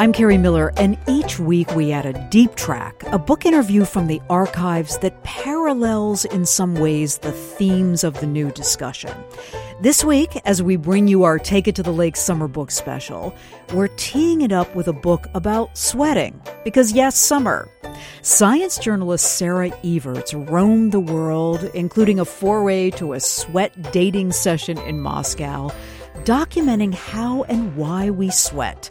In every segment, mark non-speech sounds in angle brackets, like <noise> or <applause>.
I'm Kerri Miller, and each week we add a deep track, a book interview from the archives that parallels in some ways the themes of the new discussion. This week, as we bring you our Take It to the Lake summer book special, we're teeing it up with a book about sweating. Because yes, summer. Science journalist Sarah Everts roamed the world, including a foray to a sweat dating session in Moscow, documenting how and why we sweat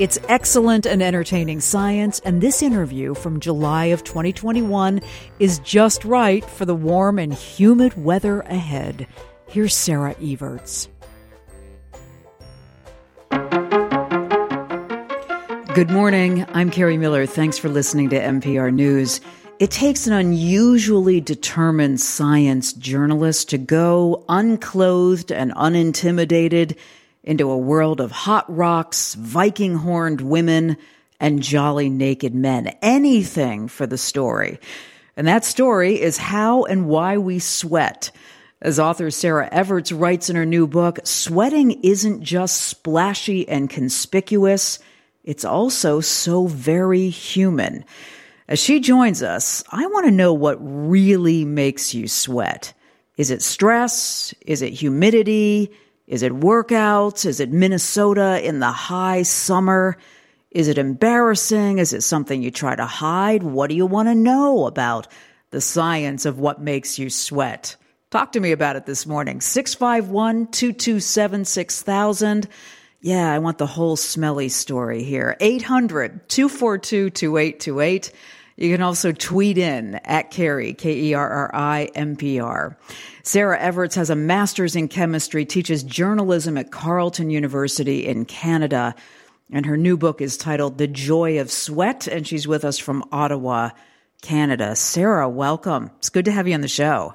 it's excellent and entertaining science, and this interview from July of 2021 is just right for the warm and humid weather ahead. Here's Sarah Everts. Good morning. I'm Kerri Miller. Thanks for listening to MPR News. It takes an unusually determined science journalist to go unclothed and unintimidated into a world of hot rocks, Viking horned women, and jolly naked men. Anything for the story. And that story is how and why we sweat. As author Sarah Everts writes in her new book, sweating isn't just splashy and conspicuous, it's also so very human. As she joins us, I want to know what really makes you sweat. Is it stress? Is it humidity? Is it workouts? Is it Minnesota in the high summer? Is it embarrassing? Is it something you try to hide? What do you want to know about the science of what makes you sweat? Talk to me about it this morning. 651 227 6000. Yeah, I want the whole smelly story here. 800 242 2828. You can also tweet in at Kerri, K E R R I M P R. Sarah Everts has a master's in chemistry, teaches journalism at Carleton University in Canada, and her new book is titled The Joy of Sweat, and she's with us from Ottawa, Canada. Sarah, welcome. It's good to have you on the show.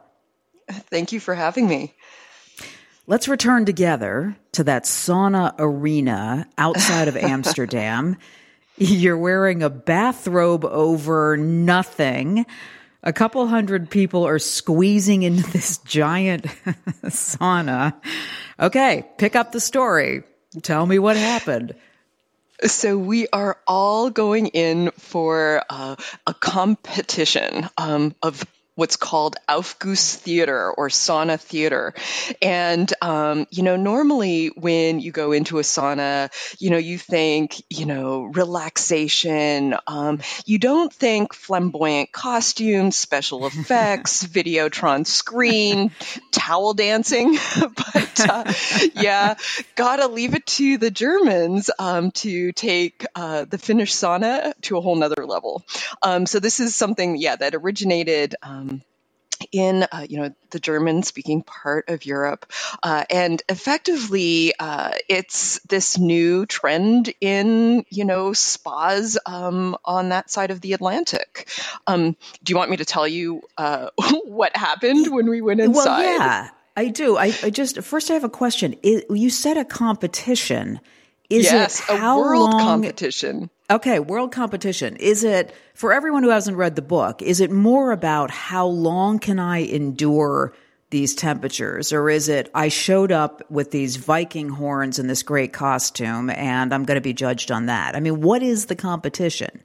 Thank you for having me. Let's return together to that sauna arena outside of Amsterdam. <laughs> <laughs> You're wearing a bathrobe over nothing. A couple hundred people are squeezing into this giant <laughs> sauna. Okay, pick up the story. Tell me what happened. So we are all going in for uh, a competition um, of what's called Aufguss theater or sauna theater. And, um, you know, normally when you go into a sauna, you know, you think, you know, relaxation. Um, you don't think flamboyant costumes, special <laughs> effects, Videotron screen, towel dancing. <laughs> but uh, yeah, gotta leave it to the Germans um, to take uh, the Finnish sauna to a whole nother level. Um, so this is something, yeah, that originated um, in uh, you know the German speaking part of Europe, uh, and effectively uh, it's this new trend in you know spas um, on that side of the Atlantic. Um, do you want me to tell you uh, <laughs> what happened when we went inside? Well, yeah, I do. I, I just first I have a question. It, you said a competition. Is yes, it how a world long, competition. Okay, world competition. Is it for everyone who hasn't read the book? Is it more about how long can I endure these temperatures, or is it I showed up with these Viking horns and this great costume, and I'm going to be judged on that? I mean, what is the competition?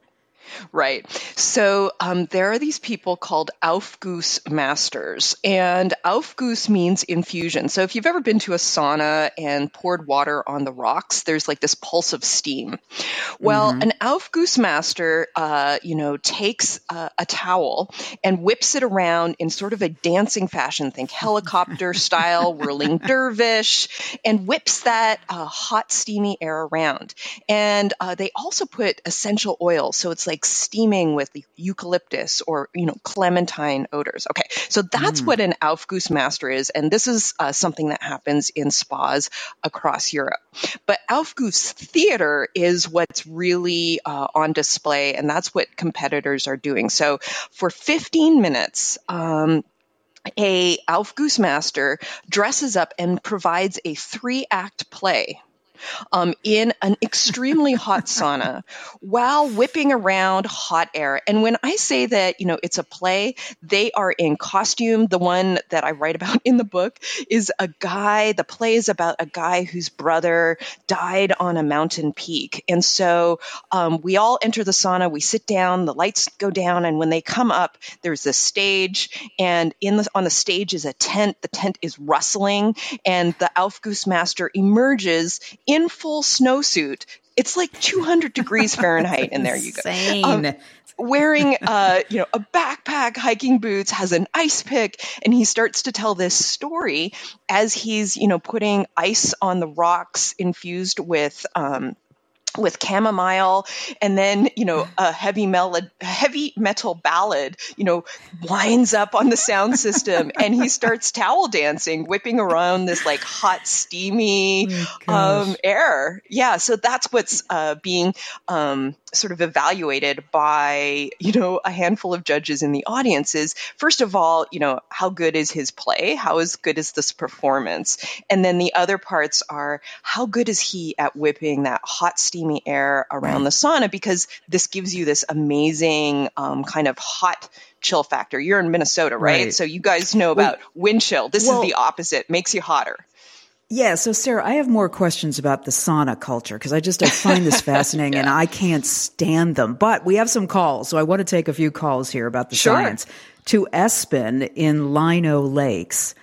Right. So um, there are these people called Aufguss masters, and Aufguss means infusion. So if you've ever been to a sauna and poured water on the rocks, there's like this pulse of steam. Well, mm-hmm. an Aufguss master, uh, you know, takes uh, a towel and whips it around in sort of a dancing fashion. Think <laughs> helicopter style, whirling dervish, and whips that uh, hot, steamy air around. And uh, they also put essential oil, so it's like like steaming with eucalyptus or you know clementine odors. Okay, so that's mm. what an Aufguss master is, and this is uh, something that happens in spas across Europe. But Aufguss theater is what's really uh, on display, and that's what competitors are doing. So for 15 minutes. Um, a Aufguss master dresses up and provides a three act play um, in an extremely hot <laughs> sauna while whipping around hot air. And when I say that, you know, it's a play, they are in costume. The one that I write about in the book is a guy, the play is about a guy whose brother died on a mountain peak. And so um, we all enter the sauna, we sit down, the lights go down, and when they come up, there's a stage, and in the on the stage is a tent. The tent is rustling, and the Aufguss master emerges in full snowsuit. It's like 200 degrees <laughs> Fahrenheit in there. You go. Um, wearing uh, you know a backpack, hiking boots, has an ice pick, and he starts to tell this story as he's you know putting ice on the rocks infused with um, with chamomile and then you know a heavy metal heavy metal ballad you know winds up on the sound system and he starts towel dancing whipping around this like hot steamy oh um, air. Yeah so that's what's uh, being um, sort of evaluated by you know a handful of judges in the audience is first of all you know how good is his play? How is good is this performance? And then the other parts are how good is he at whipping that hot steamy air around the sauna because this gives you this amazing um, kind of hot chill factor you're in minnesota right, right. so you guys know about well, wind chill this well, is the opposite makes you hotter yeah, so Sarah, I have more questions about the sauna culture because I just I find this <laughs> fascinating yeah. and I can't stand them. But we have some calls, so I want to take a few calls here about the sure. science. To Espen in Lino Lakes.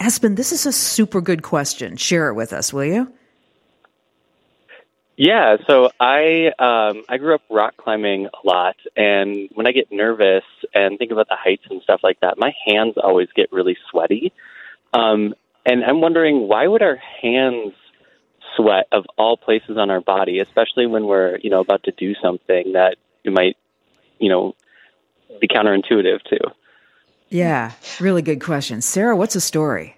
Espen, this is a super good question. Share it with us, will you? Yeah, so I um, I grew up rock climbing a lot, and when I get nervous and think about the heights and stuff like that, my hands always get really sweaty. Um, and I'm wondering why would our hands sweat of all places on our body, especially when we're, you know, about to do something that you might, you know, be counterintuitive to. Yeah, really good question. Sarah, what's the story?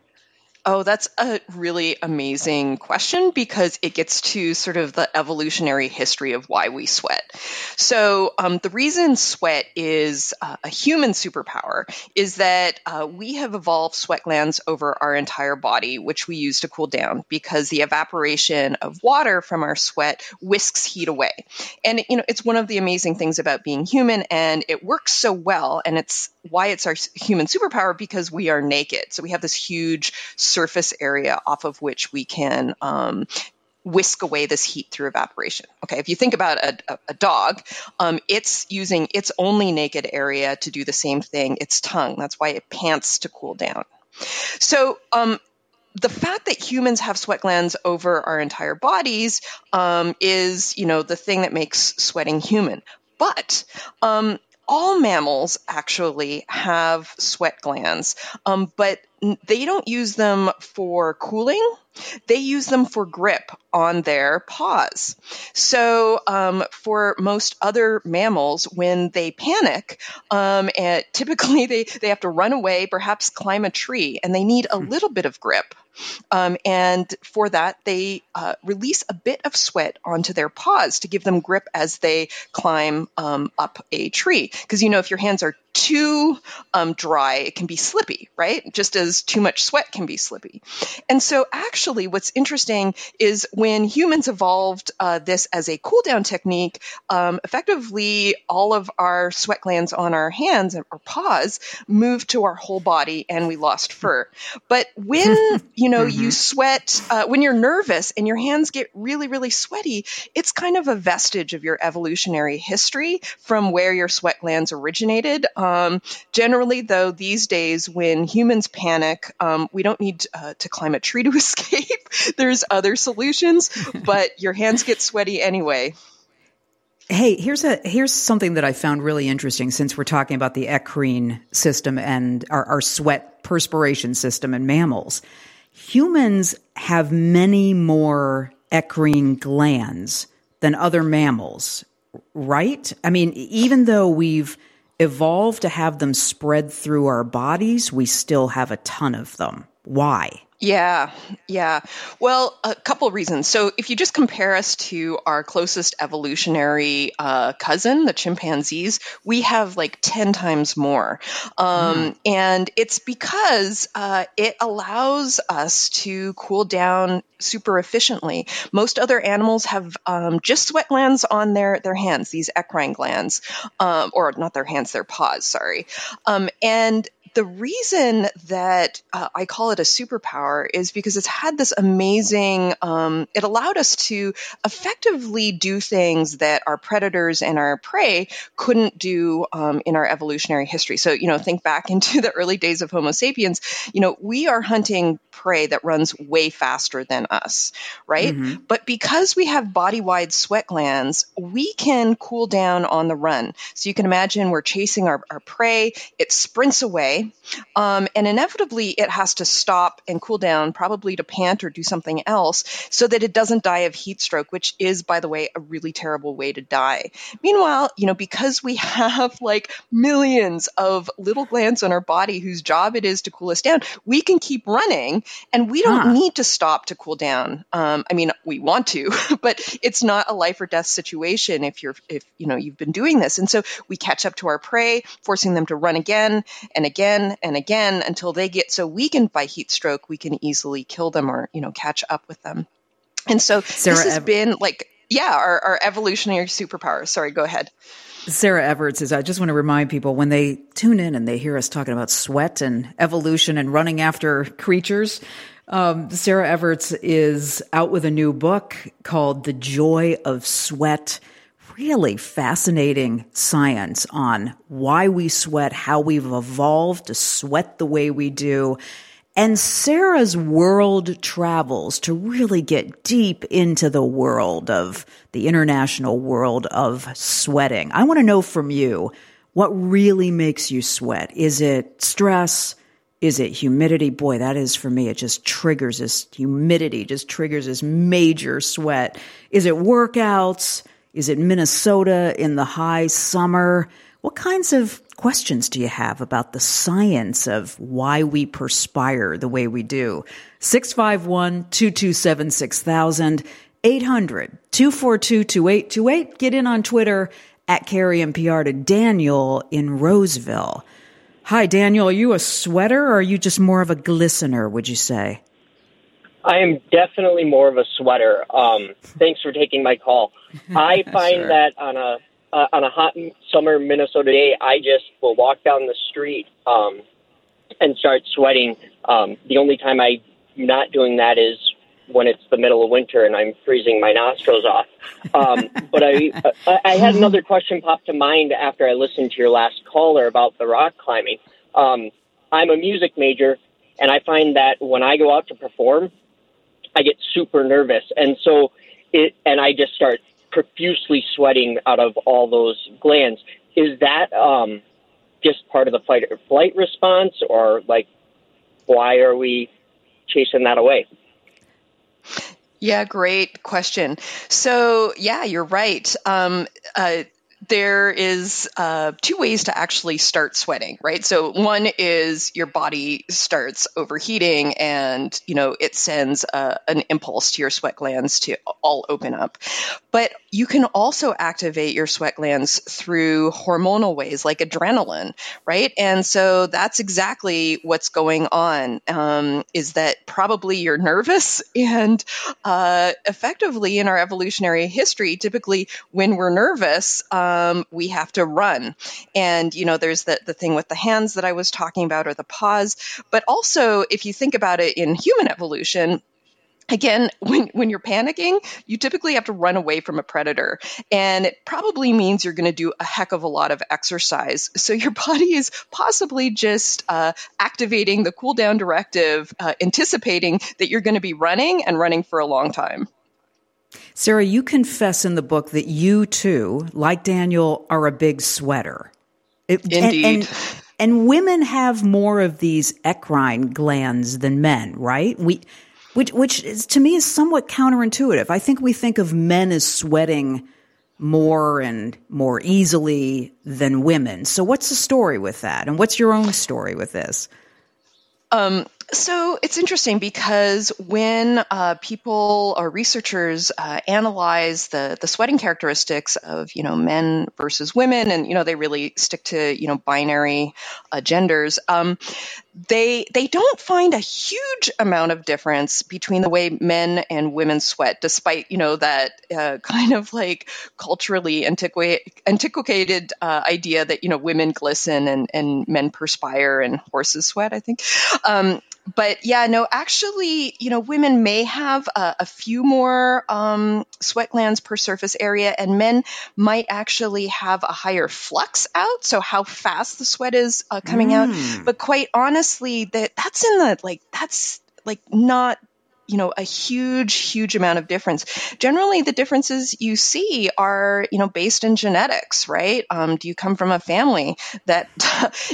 Oh, that's a really amazing question because it gets to sort of the evolutionary history of why we sweat. So, um, the reason sweat is uh, a human superpower is that uh, we have evolved sweat glands over our entire body, which we use to cool down because the evaporation of water from our sweat whisks heat away. And, you know, it's one of the amazing things about being human, and it works so well. And it's why it's our human superpower because we are naked. So, we have this huge surface area off of which we can um, whisk away this heat through evaporation. Okay, if you think about a, a, a dog, um, it's using its only naked area to do the same thing, its tongue. That's why it pants to cool down. So, um, the fact that humans have sweat glands over our entire bodies um, is, you know, the thing that makes sweating human. But um, all mammals actually have sweat glands, um, but they don't use them for cooling. They use them for grip on their paws. So, um, for most other mammals, when they panic, um, and typically <laughs> they, they have to run away, perhaps climb a tree, and they need a hmm. little bit of grip. Um, and for that, they uh, release a bit of sweat onto their paws to give them grip as they climb um, up a tree. Because, you know, if your hands are too um, dry, it can be slippy, right? Just as too much sweat can be slippy. And so, actually, what's interesting is when humans evolved uh, this as a cool down technique, um, effectively all of our sweat glands on our hands or paws moved to our whole body and we lost fur. But when <laughs> you know mm-hmm. you sweat, uh, when you're nervous and your hands get really, really sweaty, it's kind of a vestige of your evolutionary history from where your sweat glands originated. Um, um, generally, though, these days when humans panic, um, we don't need uh, to climb a tree to <laughs> escape. There's other solutions, but your hands get sweaty anyway. Hey, here's a here's something that I found really interesting since we're talking about the eccrine system and our, our sweat perspiration system in mammals. Humans have many more eccrine glands than other mammals, right? I mean, even though we've evolved to have them spread through our bodies, we still have a ton of them. Why? Yeah, yeah. Well, a couple reasons. So, if you just compare us to our closest evolutionary uh, cousin, the chimpanzees, we have like 10 times more. Um, mm. And it's because uh, it allows us to cool down super efficiently. Most other animals have um, just sweat glands on their, their hands, these eccrine glands, um, or not their hands, their paws, sorry. Um, and the reason that uh, I call it a superpower is because it's had this amazing, um, it allowed us to effectively do things that our predators and our prey couldn't do um, in our evolutionary history. So, you know, think back <laughs> into the early days of Homo sapiens, you know, we are hunting prey that runs way faster than us, right? Mm-hmm. But because we have body wide sweat glands, we can cool down on the run. So you can imagine we're chasing our, our prey, it sprints away, um, and inevitably it has to stop and cool down, probably to pant or do something else, so that it doesn't die of heat stroke, which is, by the way, a really terrible way to die. Meanwhile, you know, because we <laughs> have like millions of little glands on our body whose job it is to cool us down, we can keep running and we don't huh. need to stop to cool down. Um, I mean, we want to, <laughs> but it's not a life or death situation if you're, if, you know, you've been doing this. And so we catch up to our prey, forcing them to run again and again and again until they get so weakened by heat stroke, we can easily kill them or, you know, catch up with them. And so Sarah this has Ev- been like, yeah, our, our evolutionary superpower. Sorry, go ahead. Sarah Everts is, I just want to remind people when they tune in and they hear us talking about sweat and evolution and running after creatures, um, Sarah Everts is out with a new book called The Joy of Sweat. Really fascinating science on why we sweat, how we've evolved to sweat the way we do, and Sarah's world travels to really get deep into the world of the international world of sweating. I want to know from you what really makes you sweat. Is it stress? Is it humidity? Boy, that is for me. It just triggers this humidity, just triggers this major sweat. Is it workouts? Is it Minnesota in the high summer? What kinds of questions do you have about the science of why we perspire the way we do? 651 227 6000, 800 242 2828. Get in on Twitter at Kerri MPR to Daniel in Roseville. Hi, Daniel. Are you a sweater or are you just more of a glistener, would you say? I am definitely more of a sweater. Um, thanks for taking my call. I <laughs> find sure. that on a uh, on a hot summer Minnesota day, I just will walk down the street um, and start sweating. Um, the only time I'm not doing that is when it's the middle of winter and I'm freezing my nostrils off. Um, <laughs> but I, I, I had another question pop to mind after I listened to your last caller about the rock climbing. Um, I'm a music major, and I find that when I go out to perform, I get super nervous, and so it, and I just start profusely sweating out of all those glands. Is that um, just part of the fight or flight response, or like why are we chasing that away? Yeah, great question. So, yeah, you're right. Um, uh, there is uh, two ways to actually start sweating, right? So one is your body starts overheating, and you know it sends uh, an impulse to your sweat glands to all open up. But you can also activate your sweat glands through hormonal ways, like adrenaline, right? And so that's exactly what's going on. Um, is that probably you're nervous, <laughs> and uh, effectively in our evolutionary history, typically when we're nervous. Um, um, we have to run. And, you know, there's the, the thing with the hands that I was talking about or the paws. But also, if you think about it in human evolution, Again, <laughs> when, when you're panicking, you typically have to run away from a predator. And it probably means you're going to do a heck of a lot of exercise. <laughs> So your body is possibly just uh, activating the cool down directive, uh, anticipating that you're going to be running and running for a long time. Sarah, you confess in the book that you too, like Daniel, are a big sweater. It, Indeed. And, and, and, women have more of these eccrine glands than men, right? We, which, which is, to me is somewhat counterintuitive. I think we think of men as sweating more and more easily than women. So, what's the story with that? And what's your own story with this? Um, So it's interesting because when uh, people or researchers uh, analyze the the sweating characteristics of you know men versus women, and you know they really stick to you know binary uh, genders, um, they they don't find a huge amount of difference between the way men and women sweat, despite you know that uh, <laughs> kind of like culturally antiquated uh, idea that you know women glisten and and men perspire and horses sweat. I think. Um, but yeah, no, actually, you know, women may have a, a few more um, sweat glands per surface area, and men might actually have a higher flux out. So how fast the sweat is uh, coming mm. out. But quite honestly, that that's in the like that's like not you know a huge huge amount of difference. Generally the differences you see are you know based in genetics right? Um, do you come from a family that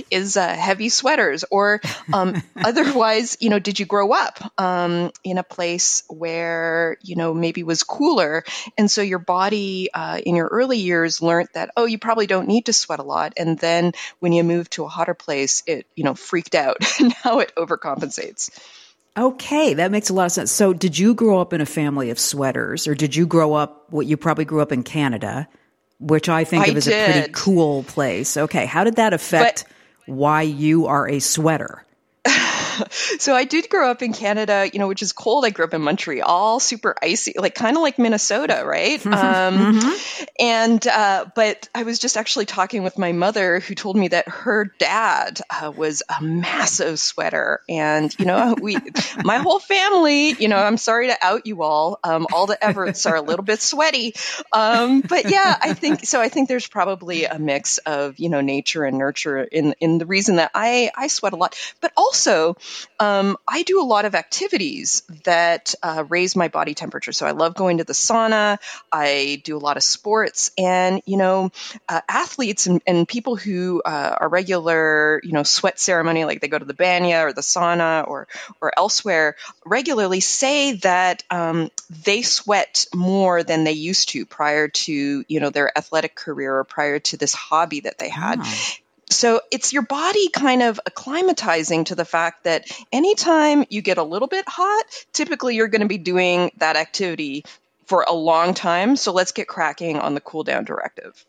<laughs> is uh, heavy sweaters? Or um, <laughs> otherwise you know did you grow up um, in a place where you know maybe was cooler? And so your body uh, in your early years learned that oh you probably don't need to sweat a lot. And then when you move to a hotter place it you know freaked out. <laughs> Now it overcompensates Okay, that makes a lot of sense. So, did you grow up in a family of sweaters, or did you grow up? What you probably grew up in Canada, which I think I of as did. a pretty cool place. Okay, how did that affect but, why you are a sweater? <laughs> so I did grow up in Canada, you know, which is cold. I grew up in Montreal, all super icy, like kind of like Minnesota, right? um, mm-hmm. And uh, but I was just actually talking with my mother, who told me that her dad uh, was a massive sweater, and you know, we, <laughs> my whole family, you know, I'm sorry to out you all, um, all the Everts are a little bit sweaty, um, but yeah, I think so. I think there's probably a mix of you know nature and nurture in in the reason that I I sweat a lot, but also um, I do a lot of activities that uh, raise my body temperature. So I love going to the sauna. I do a lot of sports, and you know, uh, athletes and, and, people who uh, are regular, you know, sweat ceremony, like they go to the banya or the sauna or or elsewhere, regularly say that um, they sweat more than they used to prior to you know their athletic career or prior to this hobby that they had. Oh so it's your body kind of acclimatizing to the fact that anytime you get a little bit hot, typically you're going to be doing that activity for a long time. So let's get cracking on the cool down directive.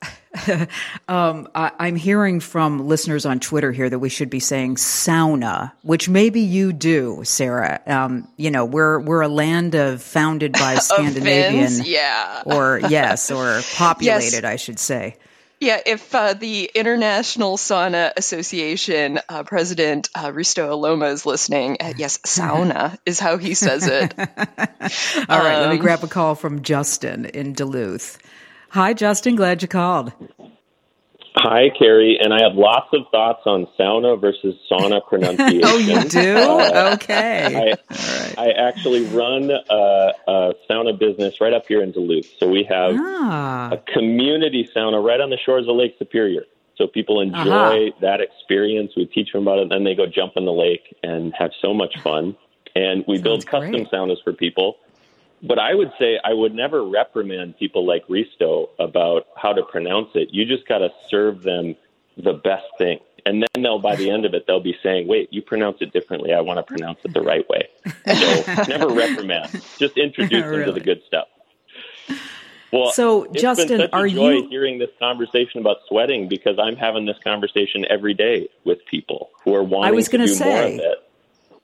<laughs> um, I, am hearing from listeners on Twitter here that we should be saying sauna, which maybe you do, Sarah. Um, you know, we're we're a land of founded by <laughs> Scandinavian, yeah, or yes, or <laughs> populated, yes. I should say. Yeah, if uh, the International Sauna Association uh, president uh, Risto Elomaa is listening, uh, yes, <laughs> sauna is how he says it. <laughs> All right, um, let me um, grab a call from Justin in Duluth. Hi, Justin. Glad you called. Hi, Kerri, and I have lots of thoughts on sauna versus sauna <laughs> pronunciation. oh, you do? Uh, okay. I, I, actually run a, a, sauna business right up here in Duluth. So we have ah. a community sauna right on the shores of Lake Superior. So people enjoy uh-huh. that experience. We teach them about it, then they go jump in the lake and have so much fun. And we Sounds build custom great. saunas for people but I would say I would never reprimand people like Risto about how to pronounce it. You just got to serve them the best thing. And then they'll, by the end of it, they'll be saying, wait, you pronounce it differently. I want to pronounce it the right way. So <laughs> never reprimand. Just introduce really? them to the good stuff. Well, so Justin, are you hearing this conversation about sweating because I'm having this conversation every day with people who are wanting I was to do say, more of it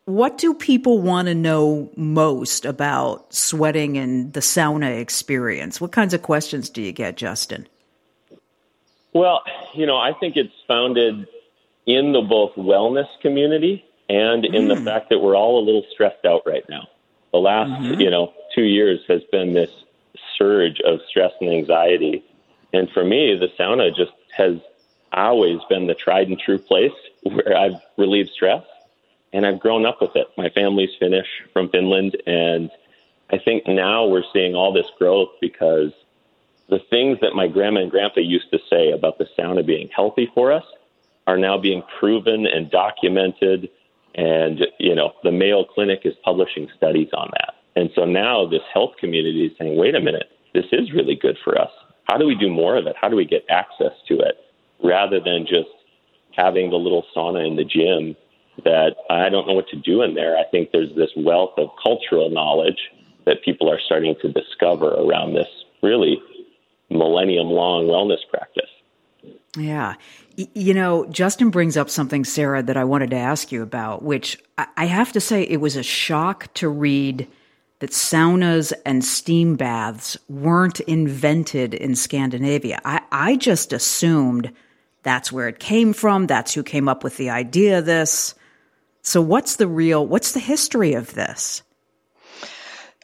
what do people want to know most about sweating and the sauna experience? What kinds of questions do you get, Justin? Well, you know, I think it's founded in the both wellness community and in mm. the fact that we're all a little stressed out right now. The last, mm-hmm. you know, two years has been this surge of stress and anxiety. And for me, the sauna just has always been the tried and true place <laughs> where I've relieved stress and I've grown up with it. My family's Finnish from Finland, and I think now we're seeing all this growth because the things that my grandma and grandpa used to say about the sauna being healthy for us are now being proven and documented. And, you know, the Mayo Clinic is publishing studies on that. And so now this health community is saying, wait a minute, this is really good for us. How do we do more of it? How do we get access to it rather than just having the little sauna in the gym that I don't know what to do in there. I think there's this wealth of cultural knowledge that people are starting to discover around this really millennium long wellness practice. Yeah. You know, Justin brings up something, Sarah, that I wanted to ask you about, which I have to say it was a shock to read that saunas and steam baths weren't invented in Scandinavia. I, I just assumed that's where it came from. That's who came up with the idea of this. So what's the real, what's the history of this?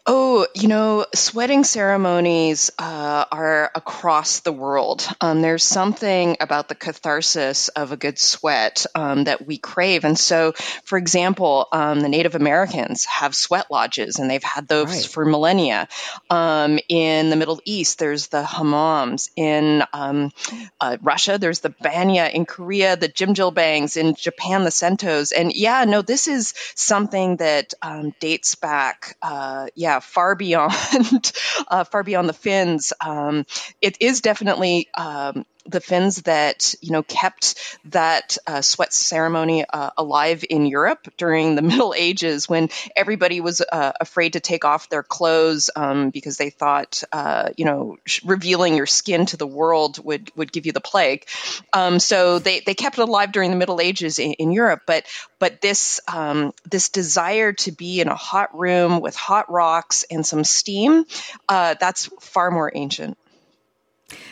Oh, you know, sweating ceremonies uh, are across the world. Um, there's something about the catharsis of a good sweat um, that we crave. And so, for example, um, the Native Americans have sweat lodges, and they've had those right. for millennia. Um, in the Middle East, there's the hammams. In um, uh, Russia, there's the banya. In Korea, the jjimjilbangs. In Japan, the sentos. And yeah, no, this is something that um, dates back, uh, yeah far beyond <laughs> uh, far beyond the Finns. Um, it is definitely um, the Finns that you know kept that uh, sweat ceremony uh, alive in Europe during the <laughs> Middle Ages, when everybody was uh, afraid to take off their clothes um, because they thought uh, you know revealing your skin to the world would would give you the plague. Um, so they they kept it alive during the Middle Ages in, in Europe, but but this um, this desire to be in a hot room with hot rocks and some steam uh, that's far more ancient.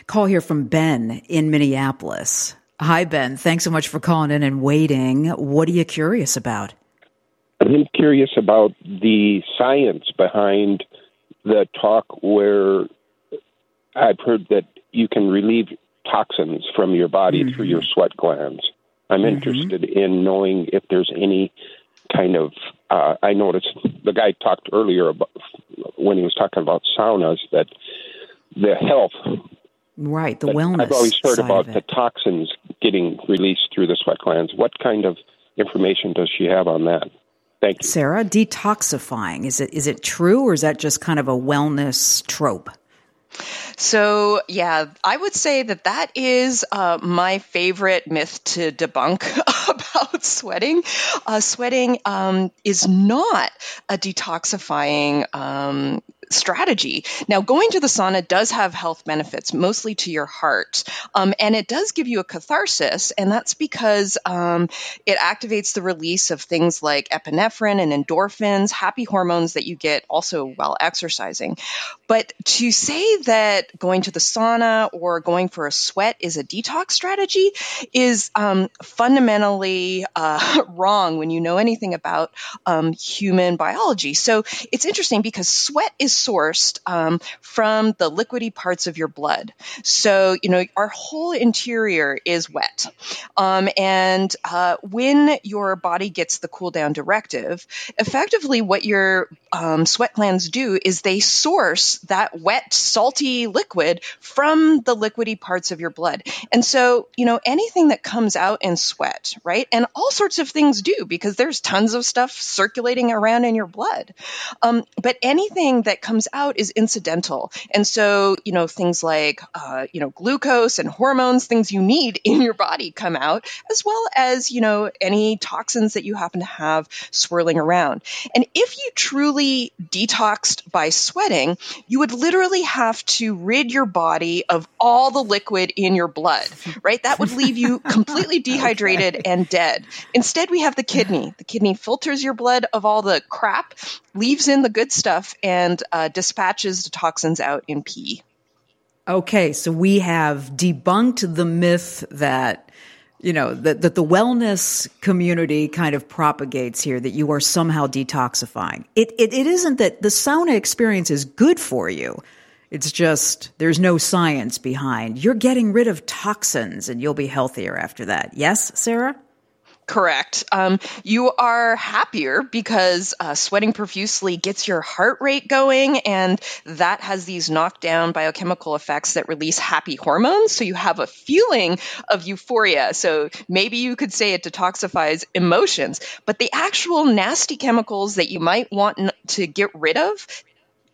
Call here from Ben in Minneapolis. Hi, Ben. Thanks so much for calling in and waiting. What are you curious about? I'm curious about the science behind the talk where I've heard that you can relieve toxins from your body mm-hmm. through your sweat glands. I'm mm-hmm. interested in knowing if there's any kind of. Uh, I noticed the guy talked earlier about when he was talking about saunas that the health Right, the wellness. I've always heard about the toxins getting released through the sweat glands. What kind of information does she have on that? Thank you. Sarah, detoxifying. Is it is it true or is that just kind of a wellness trope? So, yeah, I would say that that is uh, my favorite myth to debunk <laughs> about sweating. Uh, sweating um, is not a detoxifying um, strategy. Now, going to the sauna does have health benefits, mostly to your heart, um, and it does give you a catharsis, and that's because um, it activates the release of things like epinephrine and endorphins, happy hormones that you get also while exercising. But to say that going to the sauna or going for a sweat is a detox strategy is um, fundamentally uh, <laughs> wrong when you know anything about um, human biology. So it's interesting because sweat is sourced um, from the liquidy parts of your blood. So, you know, our whole interior is wet. Um, and uh, when your body gets the cool down directive, effectively what your um, sweat glands do is they source that wet, salty liquid from the liquidy parts of your blood. And so, you know, anything that comes out in sweat, right? And all sorts of things do because there's tons of stuff circulating around in your blood. Um, but anything that comes out is incidental. And so, you know, things like, uh, you know, glucose and hormones, things you need <laughs> in your body come out, as well as, you know, any toxins that you happen to have swirling around. And if you truly detoxed by sweating, you would literally have to rid your body of all the liquid in your blood, right? That would leave you <laughs> completely dehydrated okay. and dead. Instead, we have the kidney. The kidney filters your blood of all the crap, leaves in the good stuff, and uh, dispatches the toxins out in pee. Okay, so we have debunked the myth that you know that, that the wellness community kind of propagates here that you are somehow detoxifying. It, it it isn't that the sauna experience is good for you. It's just there's no science behind. You're getting rid of toxins and you'll be healthier after that. Yes, Sarah? Correct. Um, you are happier because uh, sweating profusely gets your heart rate going, and that has these knockdown biochemical effects that release happy hormones. So you have a feeling of euphoria. So maybe you could say it detoxifies emotions, but the actual nasty chemicals that you might want to get rid of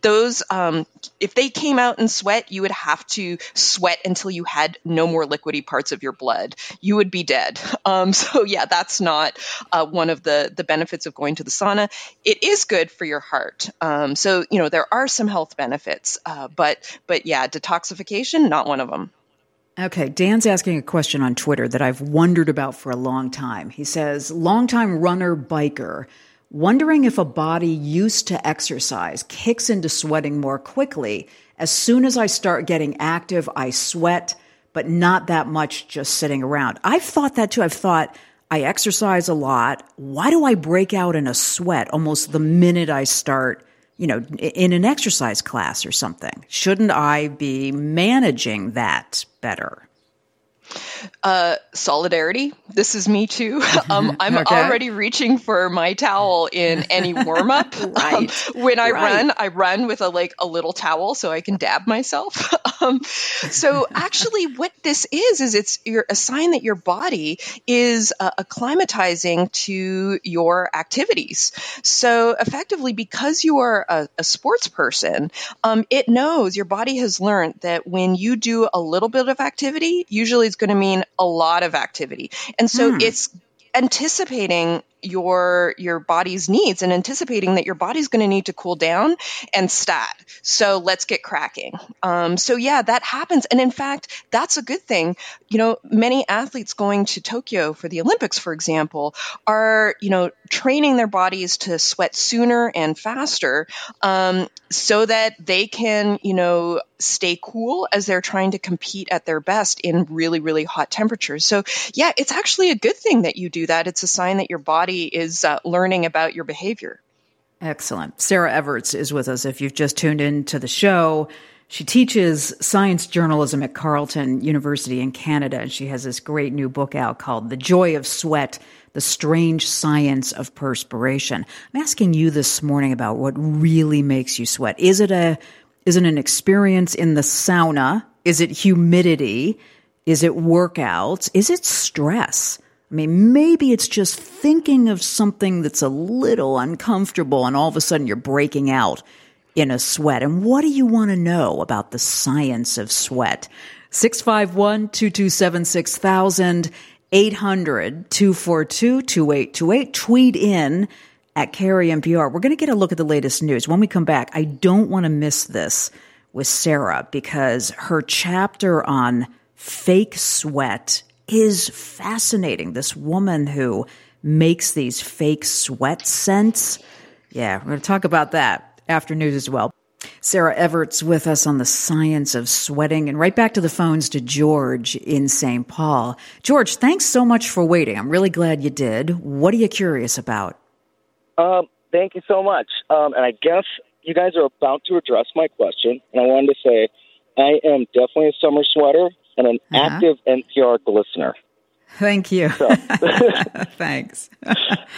those um, if they came out in sweat, you would have to sweat until you had no more liquidy parts of your blood. You would be dead. <laughs> Um, so yeah, that's not uh, one of the the benefits of going to the sauna. It is good for your heart. Um, so you know there are some health benefits, uh, but but yeah, detoxification not one of them. Okay, Dan's asking a question on Twitter that I've wondered about for a long time. He says, longtime runner biker, wondering if a body used to exercise kicks into sweating more quickly. As soon as I start getting active, I sweat, but not that much just sitting around. I've thought that too. I've thought, I exercise a lot. Why do I break out in a sweat almost the minute I start you know, in an exercise class or something? Shouldn't I be managing that better? Uh, solidarity. This is me too. <laughs> Um, <laughs> I'm okay. already reaching for my towel in any <laughs> warm up. right. Um, when I right. run, I run with a like a little towel so I can dab myself. um, so actually, what this is is it's a sign that your body is uh, acclimatizing to your activities. So effectively, because you are a, a sports person, um, it knows your body has learned that when you do a little bit of activity, usually it's going to mean a lot of activity. And so hmm. it's anticipating your your body's needs and anticipating that your body's going to need to cool down and stat. So let's get cracking. Um, so yeah, that happens, and in fact, that's a good thing. You know, many athletes going to Tokyo for the Olympics, for example, are you know training their bodies to sweat sooner and faster, um, so that they can you know stay cool as they're trying to compete at their best in really really hot temperatures. So yeah, it's actually a good thing that you do that. It's a sign that your body body is uh, learning about your behavior. Excellent. Sarah Everts is with us. If you've just tuned in to the show, she teaches science journalism at Carleton University in Canada, and she has this great new book out called The Joy of Sweat The Strange Science of Perspiration. I'm asking you this morning about what really makes you sweat. Is it a is it an experience in the sauna? Is it humidity? Is it workouts? Is it stress? I mean, maybe it's just thinking of something that's a little uncomfortable and all of a sudden you're breaking out in a sweat. And what do you want to know about the science of sweat? 651 227 6000 800 242 2828. Tweet in at Kerri MPR. We're going to get a look at the latest news. When we come back, I don't want to miss this with Sarah because her chapter on fake sweat is fascinating. This woman who makes these fake sweat scents. Yeah, we're going to talk about that after news as well. Sarah Everts with us on the science of sweating. And right back to the phones to George in St. Paul. George, thanks so much for waiting. I'm really glad you did. What are you curious about? Um, thank you so much. Um, and I guess you guys are about to address my question. And I wanted to say I am definitely a summer sweater and an uh-huh. active NPR listener. Thank you. So. <laughs> <laughs> Thanks. <laughs>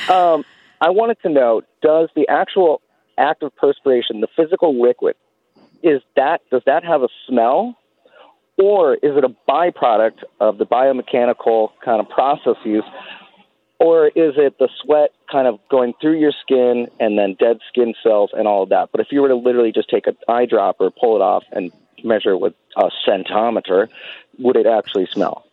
um, I wanted to know: Does the actual act of perspiration, the physical liquid, is that does that have a smell, or is it a byproduct of the biomechanical kind of process use, or is it the sweat kind of going through your skin and then dead skin cells and all of that? But if you were to literally just take an eyedropper, pull it off, and measure it with a scentometer, would it actually smell?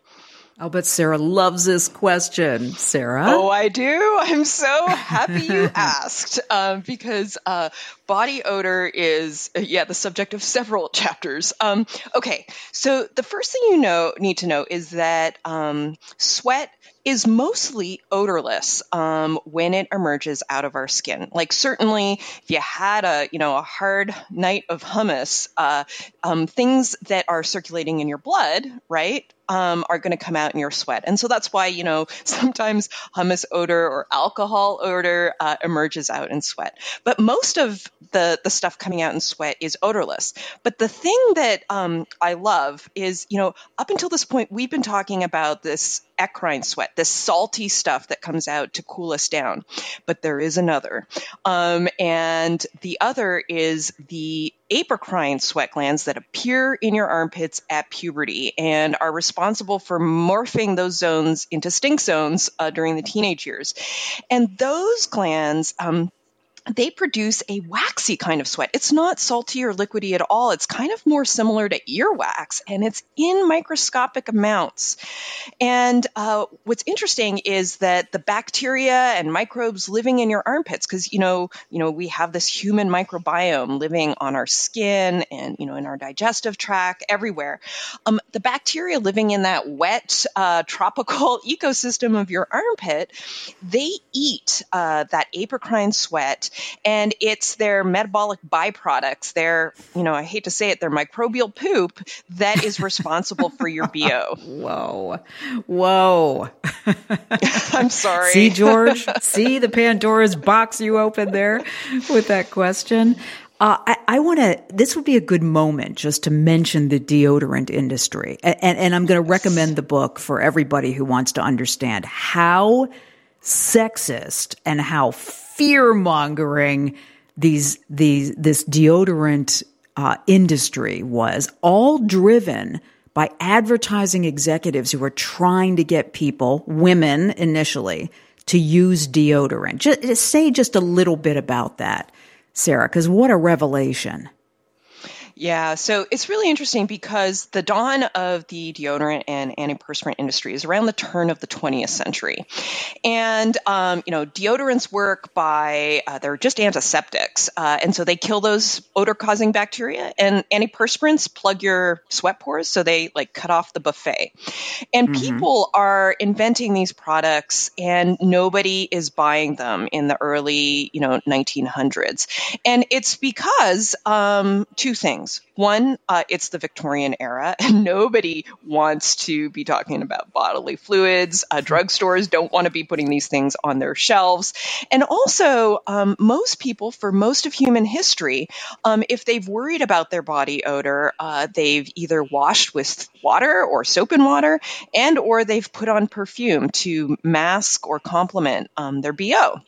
I'll bet Sarah loves this question. Sarah? Oh, I do. I'm so happy you <laughs> asked um, because uh, body odor is, <laughs> yeah, the subject of several <laughs> chapters. Um, okay, so the first thing you know need to know is that um, sweat is mostly odorless um, when it emerges out of our skin. Like certainly, if you had a you know a hard night of hummus, uh, um, things that are circulating in your blood, right, um, are going to come out in your sweat. And so that's why, you know, <laughs> sometimes hummus odor or alcohol odor uh, emerges out in sweat. But most of the, the stuff coming out in sweat is odorless. But the thing that um, I love is, you know, up until this point, we've been talking about this eccrine sweat, this salty stuff that comes out to cool us down. But there is another. Um, and the other is the apocrine sweat glands that appear in your armpits at puberty and are responsible for morphing those zones into stink zones uh, during the teenage years. And those glands, um, they produce a waxy kind of sweat. It's not salty or liquidy at all. It's kind of more similar to earwax, and it's in microscopic amounts. And uh, what's interesting is that the bacteria and microbes living in your armpits, because you know, you know, we have this human microbiome living on our skin and you know in our digestive tract, everywhere. Um, the bacteria living in that wet uh, tropical <laughs> ecosystem of your armpit, they eat uh, that apocrine sweat and it's their metabolic byproducts, their, you know, I hate to say it, their microbial poop that is responsible for your BO. <laughs> Whoa. Whoa. <laughs> I'm sorry. See, George? See the Pandora's box you opened there with that question? Uh, I, I want to, this would be a good moment just to mention the deodorant industry. And, and, and I'm going to recommend the book for everybody who wants to understand how sexist and how fear mongering these these this deodorant uh, industry was, all driven by advertising executives who were trying to get people, women initially, to use deodorant. Just, just say just a little bit about that, Sarah, because what a revelation. Yeah, so it's really interesting because the dawn of the deodorant and antiperspirant industry is around the turn of the 20th century. And, um, you know, deodorants work by, uh, they're just antiseptics. Uh, and so they kill those odor causing bacteria. And antiperspirants plug your sweat pores. So they like cut off the buffet. And mm-hmm. people are inventing these products and nobody is buying them in the early, you know, 1900s. And it's because um, two things things. One, uh, it's the Victorian era, <laughs> and nobody wants to be talking about bodily fluids. Uh, drugstores don't want to be putting these things on their shelves. And also, um, most people, for most of human history, um, if they've worried about their body odor, uh, they've either washed with water or soap and water, and or they've put on perfume to mask or complement um, their BO.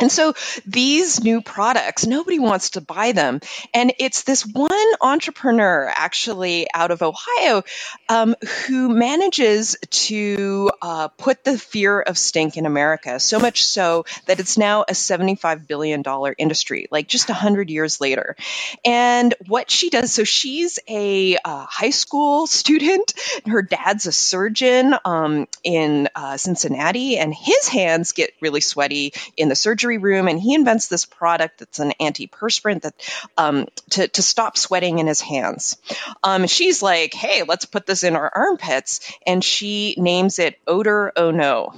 And so these new products, nobody wants to buy them. And it's this one entrepreneur actually out of Ohio um, who manages to uh, put the fear of stink in America, so much so that it's now a $75 billion industry, like just 100 years later. And what she does, so she's a uh, high school student, her dad's a surgeon um, in uh, Cincinnati, and his hands get really sweaty in the surgery surgery room, and he invents this product that's an antiperspirant that um, to to stop sweating in his hands. Um, she's like, "Hey, let's put this in our armpits," and she names it Odor Oh No.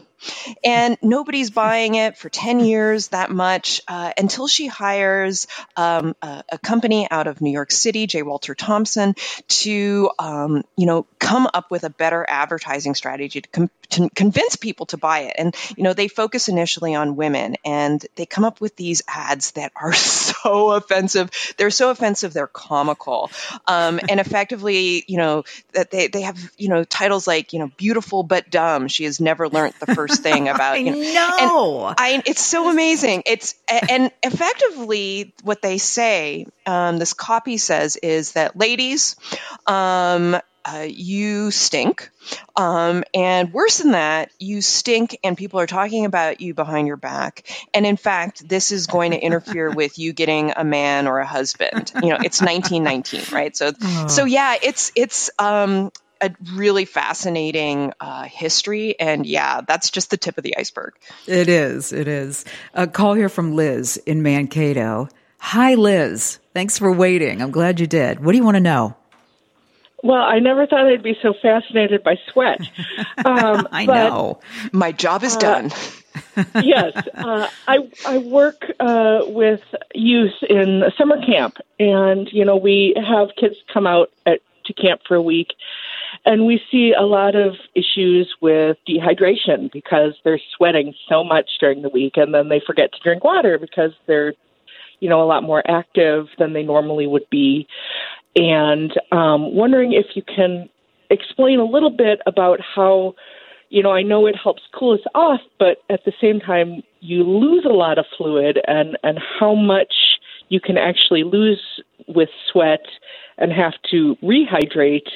And nobody's buying it for 10 years that much uh, until she hires um, a, a, company out of New York City, J. Walter Thompson, to, um, you know, come up with a better advertising strategy to, com- to convince people to buy it. And, you know, they focus initially on women and they come up with these ads that are <laughs> so offensive. They're so offensive, they're comical. Um, and effectively, you know, that they, they have, you know, titles like, you know, beautiful but dumb. She has never learned the first thing <laughs> about you know, and I, it's so amazing. It's and effectively what they say. Um, this copy says is that ladies, um, uh, you stink. Um, and worse than that, you stink and people are talking about you behind your back. And in fact, this is going to interfere <laughs> with you getting a man or a husband. You know, it's 1919, right? So, oh. so yeah, it's, it's, um, a really fascinating uh, history. And yeah, that's just the tip of the iceberg. It is. It is. A call here from Liz in Mankato. Hi, Liz. Thanks for waiting. I'm glad you did. What do you want to know? Well, I never thought I'd be so fascinated by sweat. <laughs> Um, I but, know. <laughs> My job is uh, done. <laughs> yes, uh, I I work uh, with youth in summer camp, and you know we have kids come out at, to camp for a week, and we see a lot of issues with dehydration because they're sweating so much during the week and then they forget to drink water because they're, you know, a lot more active than they normally would be. And um, wondering if you can explain a little bit about how, you know, I know it helps cool us off, but at the same time, you lose a lot of fluid and, and how much you can actually lose with sweat and have to rehydrate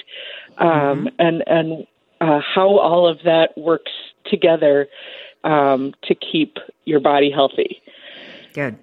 um, mm-hmm. and and uh, how all of that works together um, to keep your body healthy. Good.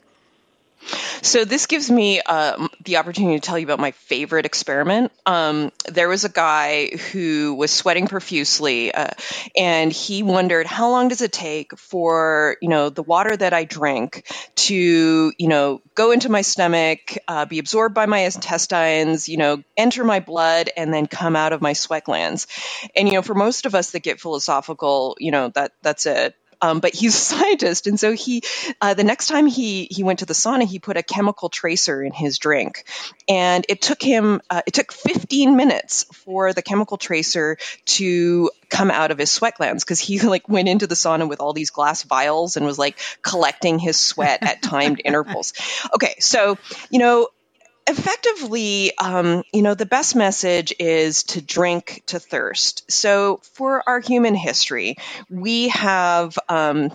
So this gives me uh, the opportunity to tell you about my favorite experiment. Um, there was a guy who was sweating profusely, uh, and he wondered how long does it take for you know the water that I drink to you know go into my stomach, uh, be absorbed by my intestines, you know, enter my blood, and then come out of my sweat glands. And you know, for most of us that get philosophical, you know that that's it um, but he's a <laughs> scientist, and so he uh, the next time he he went to the sauna, he put a chemical tracer in his drink, and it took him uh, it took 15 minutes for the chemical tracer to come out of his sweat glands because he <laughs> like went into the sauna with all these glass vials and was like collecting his sweat at timed <laughs> intervals. Okay, so you know effectively, um, you know, the best message is to drink to thirst. So for our human history, we have. Um,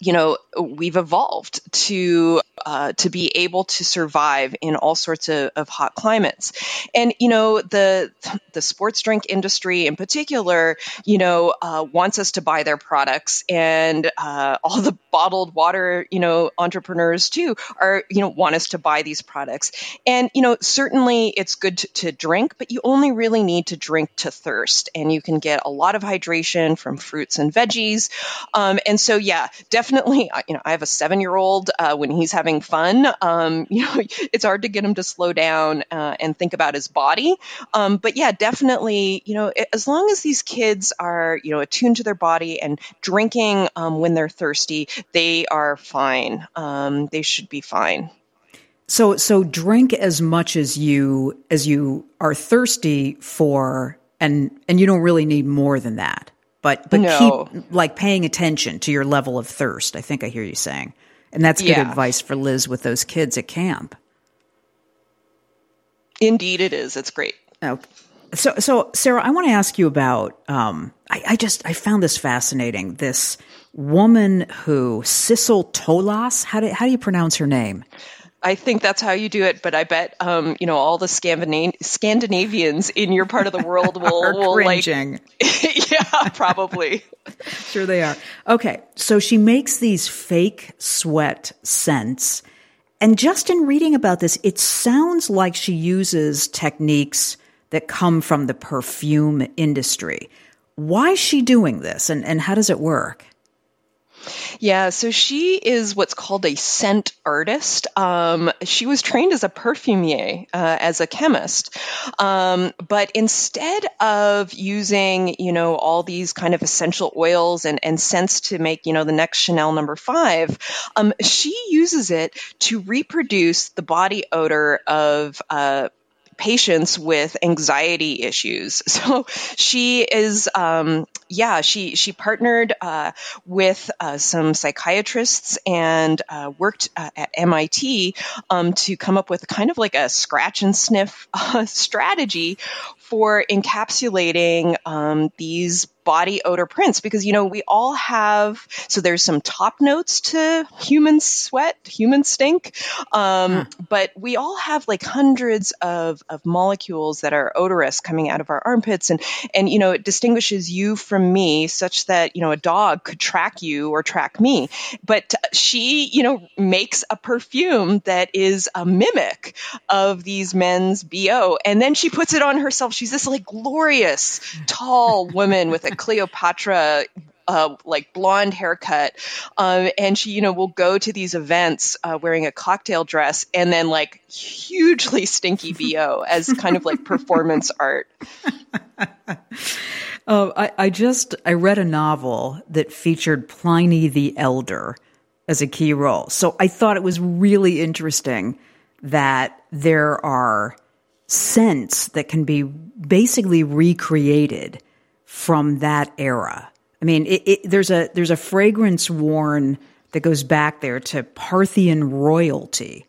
you know we've evolved to uh, to be able to survive in all sorts of, of, hot climates. And you know the the sports drink industry in particular you know uh, wants us to buy their products. And uh, all the bottled water you know entrepreneurs too are you know want us to buy these products. And you know certainly it's good to, to drink but you only really need to drink to thirst. And you can get a lot of hydration from fruits and veggies. Um, and so yeah definitely, you know, I have a seven year old uh, when he's having fun. Um, <laughs> you know, it's hard to get him to slow down uh, and think about his body. Um, but yeah, definitely, you know, as long as these kids are, you know, attuned to their body and drinking um, when they're thirsty, they are fine. Um, they should be fine. So, so drink as much as you as you are thirsty for, and and you don't really need more than that but but no. keep like paying attention to your level of thirst. I think I hear you saying, and that's good yeah. advice for Liz with those kids at camp. Indeed, it is. It's great. Okay. So, so Sarah, I want to ask you about. Um, I, I just I found this fascinating. This woman who Sissel Tolaas. How do how do you pronounce her name? I think that's how you do it, but I bet um, you know all the Scandinavians in your part of the world <laughs> will, will like, <laughs> <laughs> probably. <laughs> sure they are. Okay, so she makes these fake sweat scents, and just in reading about this, it sounds like she uses techniques that come from the perfume industry. Why is she doing this, and, and how does it work? Yeah, so she is what's called a scent artist. Um, she was trained as a perfumier, uh, as a chemist, um, but instead of using, you know, all these kind of essential oils and, and scents to make, you know, the next Chanel number five, um, she uses it to reproduce the body odor of uh, patients with anxiety issues. <laughs> So she is, um, yeah, she she partnered uh, with uh, some psychiatrists and uh, worked uh, at MIT um, to come up with kind of like a scratch and sniff <laughs> strategy for encapsulating um, these body odor prints because you know we all have so there's some top notes to human sweat human stink um, but we all have like hundreds of, of molecules that are odorous coming out of our armpits. And and you know it distinguishes you from me such that you know a dog could track you or track me. But she you know makes a perfume that is a mimic of these men's bo and then she puts it on herself. She's this like glorious tall woman with a Cleopatra uh, like blonde haircut, um, and she, you know, will go to these events uh, wearing a cocktail dress and then like hugely stinky <laughs> bo as kind of like performance art. <laughs> Oh, I, I just I read a novel that featured Pliny the Elder as a key role, so I thought it was really interesting that there are scents that can be basically recreated from that era. I mean, it, it, there's a there's a fragrance worn that goes back there to Parthian royalty,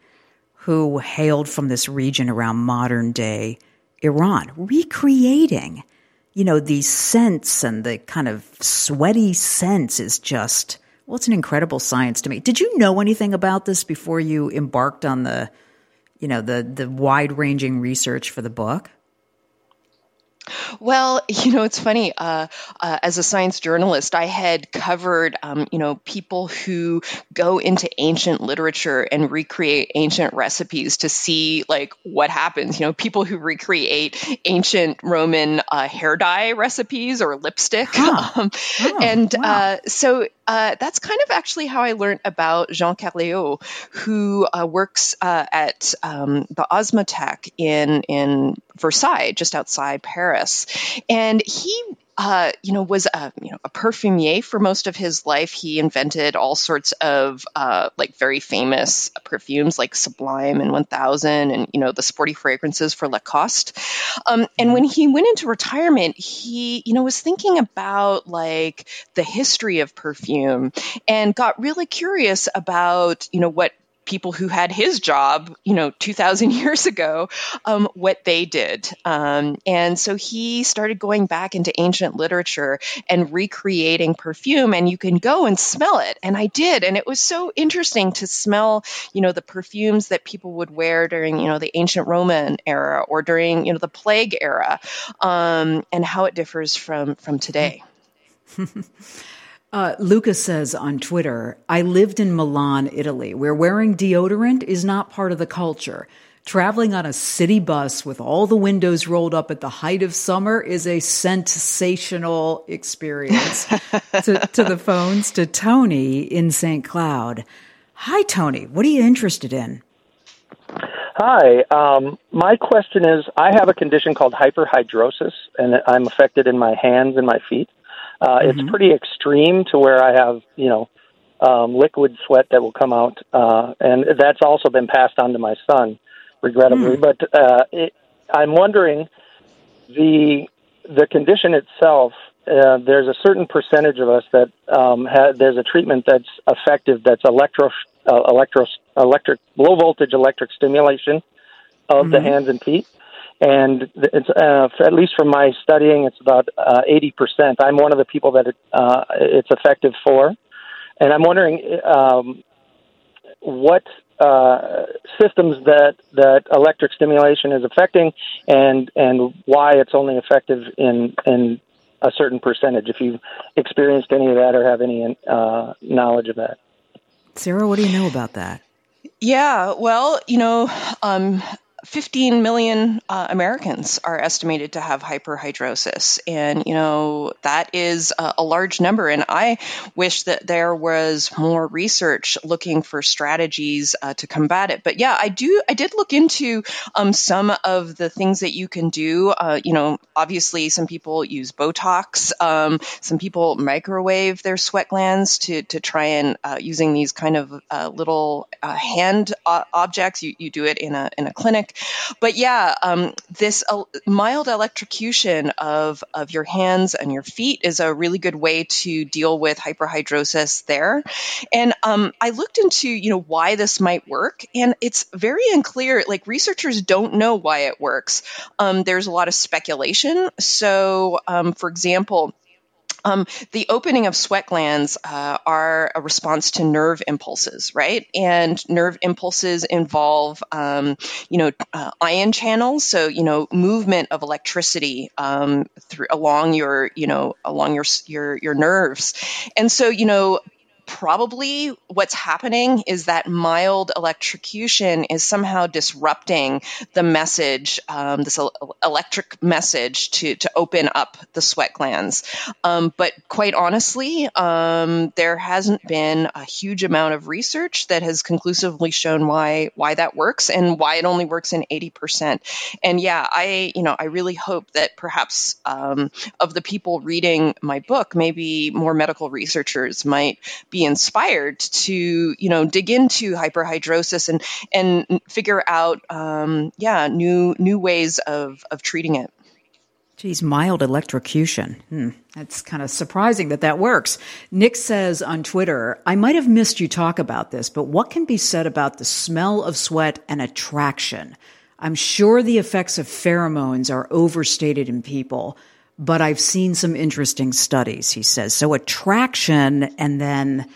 who hailed from this region around modern day Iran, recreating, you know, these scents and the kind of sweaty scents is just well, it's an incredible science to me. Did you know anything about this before you embarked on the, you know, the the wide ranging research for the book? Well, <laughs> you know, it's funny. Uh, uh, as a science journalist, I had covered, um, you know, people who go into ancient literature and recreate ancient recipes to see like what happens. You know, people who recreate ancient Roman uh, hair dye recipes or lipstick, huh. <laughs> um, oh, and wow. Uh, so uh, that's kind of actually how I learned about Jean Kerléo, who uh, works uh, at um, the Osmothèque in in Versailles, just outside Paris, and he uh, you know, was a you know a perfumier for most of his life. He invented all sorts of uh, like very famous perfumes like Sublime and 1000, and you know the sporty fragrances for Lacoste. Um, and when he went into retirement, he you know was thinking about like the history of perfume and got really curious about you know what people who had his job, you know, 2,000 <laughs> years ago, um, what they did. Um, and so he started going back into ancient literature and recreating perfume, and you can go and smell it. And I did. And it was so interesting to smell, you know, the perfumes that people would wear during, you know, the ancient Roman era or during, you know, the plague era um, and how it differs from, from today. <laughs> Uh, Lucas says on Twitter, I lived in Milan, Italy, where wearing deodorant is not part of the culture. Traveling on a city bus with all the windows rolled up at the height of summer is a sensational experience. <laughs> to, to, the phones to Tony in St. Cloud. Hi, Tony. What are you interested in? Hi. Um, my question is I have a condition called hyperhidrosis, and I'm affected in my hands and my feet. Uh, mm-hmm. It's pretty extreme to where I have, you know, um, liquid sweat that will come out, uh, and that's also been passed on to my son, regrettably. Mm. But uh, it, I'm wondering the the condition itself. Uh, there's a certain percentage of us that um, ha- there's a treatment that's effective. That's electro uh, electro electric low voltage electric stimulation of mm-hmm. the hands and feet and it's uh, at least from my studying, it's about uh, eighty percent. I'm one of the people that it, uh, it's effective for, and I'm wondering um, what uh, systems that that electric stimulation is affecting, and and why it's only effective in in a certain percentage. If you've experienced any of that or have any uh, knowledge of that, Sarah, what do you know about that? Yeah, well, you know, um, 15 million uh, Americans are estimated to have hyperhidrosis. And, you know, that is a, a, large number. And I wish that there was more research looking for strategies uh, to combat it. But yeah, I do, I did look into um, some of the things that you can do. Uh, you know, obviously, some people use Botox, um, some people microwave their sweat glands to, to try and uh, using these kind of uh, little uh, hand objects. You, you do it in a, in a clinic. But yeah, um, this mild electrocution of, of your hands and your feet is a really good way to deal with hyperhidrosis there. And um, I looked into, you know, why this might work, and it's very unclear. Like researchers don't know why it works. Um, there's a lot of speculation. So, um, for example, um, the opening of sweat glands uh, are a response to nerve impulses, right? And nerve impulses involve, um, you know, uh, ion channels. So, you know, movement of electricity um, through along your, you know, along your your your nerves. And so, you know, probably what's happening is that mild electrocution is somehow disrupting the message, um, this electric message to, to open up the sweat glands. Um, but quite honestly, um, there hasn't been a huge amount of research that has conclusively shown why why that works and why it only works in 80%. And yeah, I you know I really hope that perhaps um, of the people reading my book, maybe more medical researchers might be be inspired to you know dig into hyperhidrosis and and figure out um, yeah new new ways of of treating it. Geez, mild electrocution. Hmm. That's kind of surprising that that works. Nick says on Twitter, I might have missed you talk about this, but what can be said about the smell of sweat and attraction? I'm sure the effects of pheromones are overstated in people, but I've seen some interesting studies, he says. So attraction and then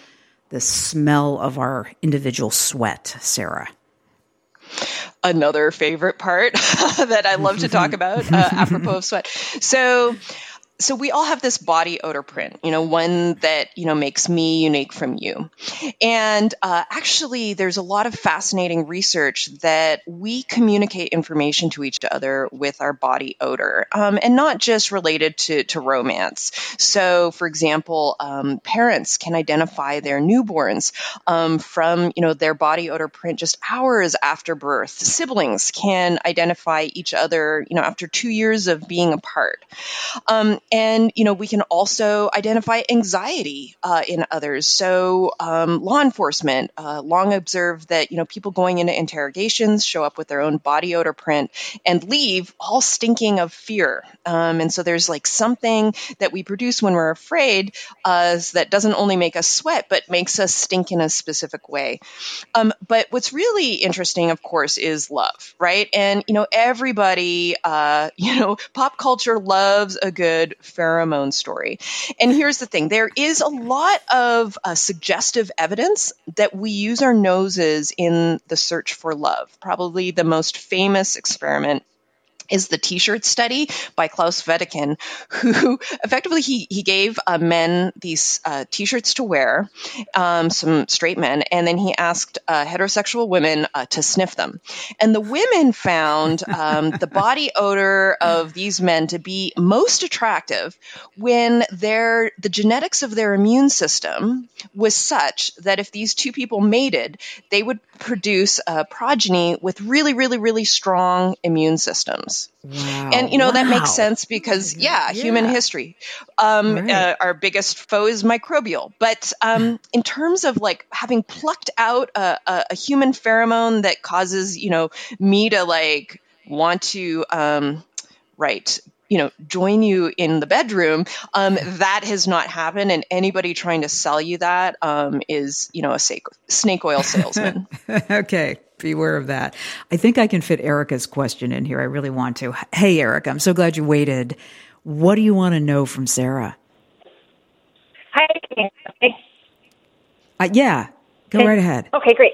the smell of our individual sweat, Sarah. another favorite part <laughs> that I love to talk about uh, apropos of sweat. So, so we all have this body odor print, you know, one that, you know, makes me unique from you. And uh, actually, there's a lot of fascinating research that we communicate information to each other with our body odor, um, and not just related to, to romance. So, for example, um, parents can identify their newborns um, from, you know, their body odor print just hours after birth. Siblings can identify each other, you know, after two years of being apart. Um, and, you know, we can also identify anxiety uh, in others. So, um, law enforcement uh, long observed that, you know, people going into interrogations show up with their own body odor print and leave all stinking of fear. Um, and so there's like something that we produce when we're afraid uh, that doesn't only make us sweat, but makes us stink in a specific way. Um, but what's really interesting, of course, is love, right? And, you know, everybody, uh, <laughs> you know, pop culture loves a good pheromone story. And here's the thing there is a lot of uh, suggestive evidence that we use our noses in the search for love. Probably the most famous experiment is the t-shirt study by Claus Wedekind, who <laughs> effectively he, he gave uh, men these uh, t-shirts to wear, um, some straight men, and then he asked uh, heterosexual women uh, to sniff them. And the women found um, the body odor of these men to be most attractive when their the genetics of their immune system was such that if these two people mated, they would produce a progeny with really, really, really strong immune systems. Wow. And you know wow. that makes sense because yeah, yeah. human history. Um, Right. uh, our biggest foe is microbial, but um, in terms of like having plucked out a, a, a human pheromone that causes you know me to like want to um, right you know join you in the bedroom um, that has not happened and anybody trying to sell you that um, is you know a snake oil salesman <laughs> okay, beware of that. I think I can fit Erica's question in here. I really want to. Hey, Erica, I'm so glad you waited. What do you want to know from Sarah? Hi. Okay. Uh, yeah, go Okay. right ahead. Okay, great.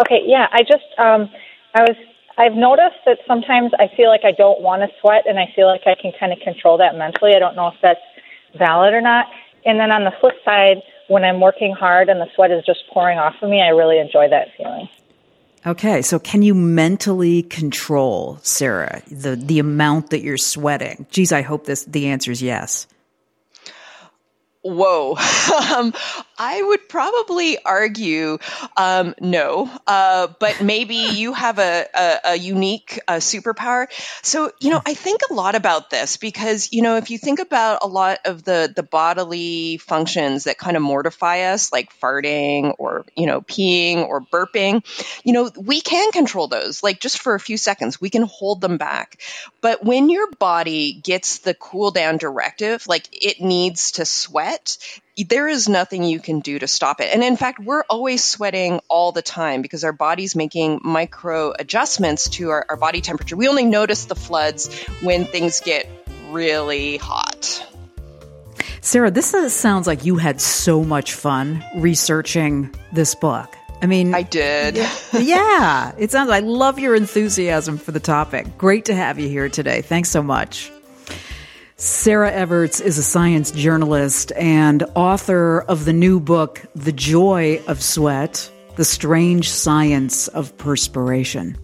Okay, yeah, I just um I was I've noticed that sometimes I feel like I don't want to sweat and I feel like I can kind of control that mentally. I don't know if that's valid or not. And then on the flip side, when I'm working hard and the sweat is just pouring off of me, I really enjoy that feeling. Okay, so can you mentally control, Sarah, the the amount that you're sweating? Geez, I hope this the answer is yes. Whoa. <laughs> um, I would probably argue um, no, uh, but maybe you have a, a, a unique uh, superpower. So, you know, I think a lot about this because, you know, if you think about a lot of the, the bodily functions that kind of mortify us, like farting or, you know, peeing or burping, you know, we can control those, like just for a few seconds, we can hold them back. But when your body gets the cool down directive, like it needs to sweat, there is nothing you can do to stop it. And in fact, we're always sweating all the time because our body's making micro adjustments to our, our body temperature. We only notice the floods when things get really hot. Sarah, this is- sounds like you had so much fun researching this book. I mean, I did. yeah, it sounds. I love your enthusiasm for the topic. Great to have you here today. Thanks so much. Sarah Everts is a science journalist and author of the new book, The Joy of Sweat The Strange Science of Perspiration.